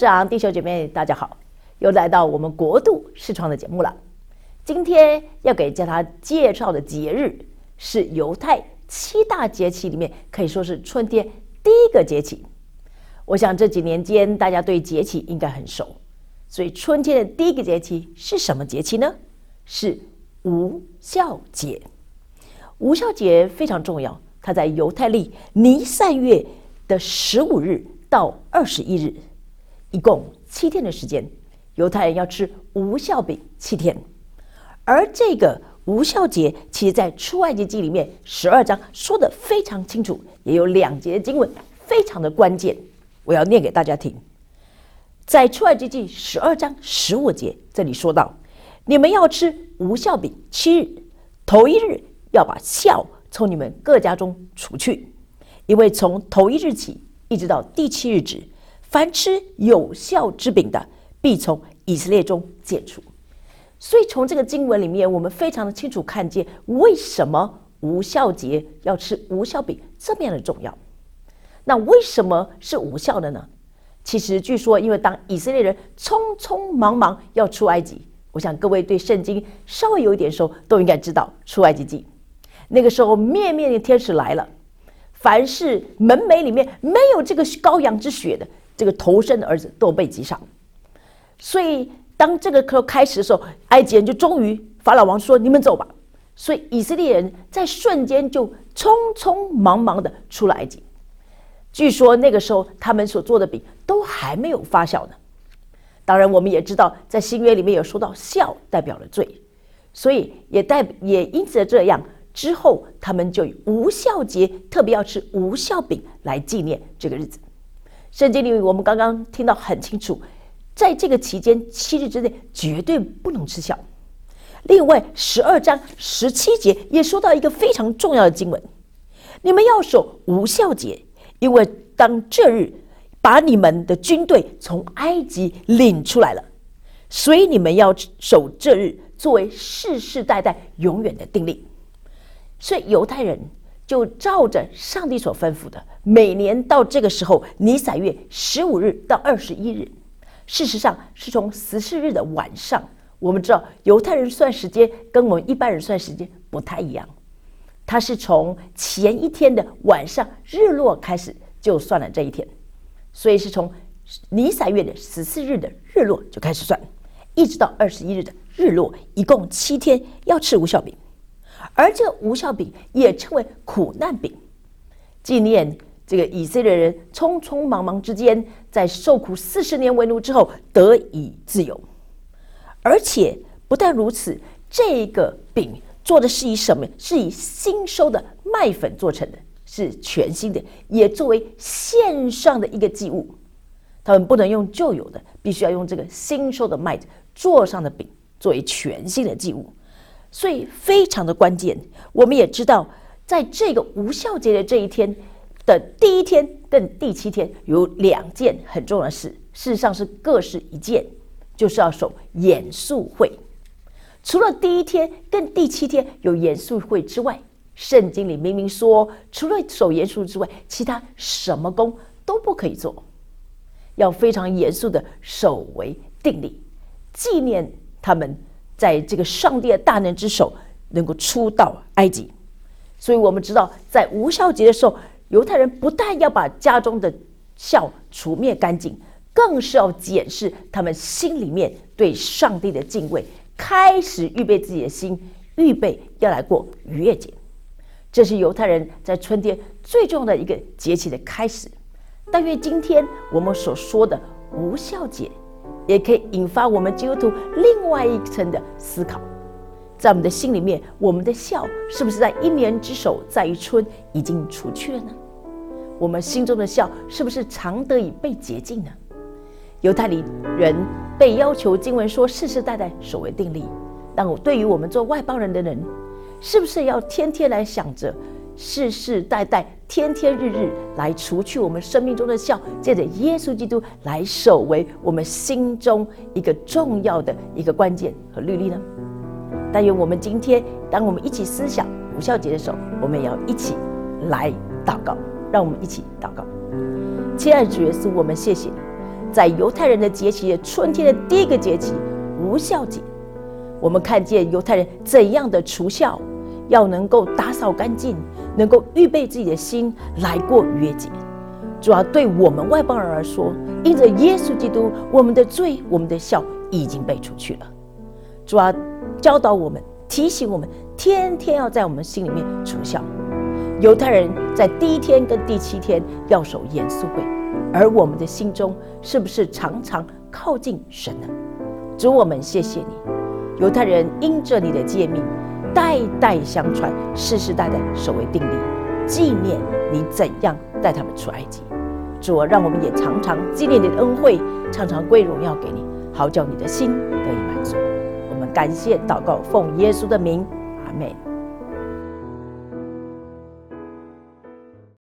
长、弟兄姐妹，大家好，又来到我们国度视窗的节目了。今天要给大家介绍的节日是犹太七大节气里面可以说是春天第一个节气。我想这几年间大家对节气应该很熟，所以春天的第一个节气是什么节气呢？是无孝节。无孝节非常重要，它在犹太历尼散月的十五日到二十一日。一共七天的时间，犹太人要吃无酵饼七天，而这个无酵节，其实在出埃及记里面十二章说的非常清楚，也有两节经文非常的关键，我要念给大家听。在出埃及记十二章十五节，这里说到：你们要吃无酵饼七日，头一日要把酵从你们各家中除去，因为从头一日起一直到第七日止。凡吃有效之饼的，必从以色列中解除。所以从这个经文里面，我们非常的清楚看见，为什么无效节要吃无效饼这么样的重要。那为什么是无效的呢？其实据说，因为当以色列人匆匆忙忙要出埃及，我想各位对圣经稍微有一点熟，都应该知道出埃及记。那个时候，面面的天使来了，凡是门楣里面没有这个羔羊之血的。这个头生的儿子都被击杀，所以当这个课开始的时候，埃及人就终于法老王说：“你们走吧。”所以以色列人在瞬间就匆匆忙忙的出了埃及。据说那个时候他们所做的饼都还没有发酵呢。当然，我们也知道在新约里面有说到孝代表了罪，所以也代也因此这样之后，他们就以无效节特别要吃无效饼来纪念这个日子。圣经里，我们刚刚听到很清楚，在这个期间七日之内绝对不能吃小。另外，十二章十七节也说到一个非常重要的经文：你们要守无效节，因为当这日把你们的军队从埃及领出来了，所以你们要守这日作为世世代代永远的定例。所以犹太人。就照着上帝所吩咐的，每年到这个时候，尼撒月十五日到二十一日，事实上是从十四日的晚上。我们知道犹太人算时间跟我们一般人算时间不太一样，他是从前一天的晚上日落开始就算了这一天，所以是从尼撒月的十四日的日落就开始算，一直到二十一日的日落，一共七天要吃无效饼。而这无效饼也称为苦难饼，纪念这个以色列人匆匆忙忙之间，在受苦四十年为奴之后得以自由。而且不但如此，这个饼做的是以什么？是以新收的麦粉做成的，是全新的，也作为线上的一个祭物。他们不能用旧有的，必须要用这个新收的麦子做上的饼，作为全新的祭物。所以非常的关键，我们也知道，在这个无效节的这一天的第一天跟第七天有两件很重要的事，事实上是各是一件，就是要守严肃会。除了第一天跟第七天有严肃会之外，圣经里明明说，除了守严肃之外，其他什么工都不可以做，要非常严肃的守为定例，纪念他们。在这个上帝的大能之手，能够出到埃及，所以我们知道，在无效节的时候，犹太人不但要把家中的孝除灭干净，更是要检视他们心里面对上帝的敬畏，开始预备自己的心，预备要来过逾越节。这是犹太人在春天最重要的一个节气的开始。但愿今天我们所说的无效节。也可以引发我们基督徒另外一层的思考，在我们的心里面，我们的笑是不是在一年之首在于春已经除去了呢？我们心中的笑是不是常得以被洁净呢？犹太里人被要求经文说世世代代守为定例，但我对于我们做外邦人的人，是不是要天天来想着？世世代代、天天日日来除去我们生命中的笑，借着耶稣基督来守为我们心中一个重要的一个关键和律例呢？但愿我们今天，当我们一起思想无效节的时候，我们也要一起来祷告。让我们一起祷告，亲爱的主耶稣，我们谢谢，在犹太人的节期，春天的第一个节期无效节，我们看见犹太人怎样的除孝，要能够打扫干净，能够预备自己的心来过约节。主要对我们外邦人而说，因着耶稣基督，我们的罪、我们的孝已经被除去了。主要教导我们、提醒我们，天天要在我们心里面除孝。犹太人在第一天跟第七天要守严肃会，而我们的心中是不是常常靠近神呢？主，我们谢谢你。犹太人因着你的诫命，代代相传，世世代代守为定例，纪念你怎样带他们出埃及。主啊，让我们也常常纪念你的恩惠，常常归荣耀给你，好叫你的心得以满足。我们感谢祷告，奉耶稣的名，阿门。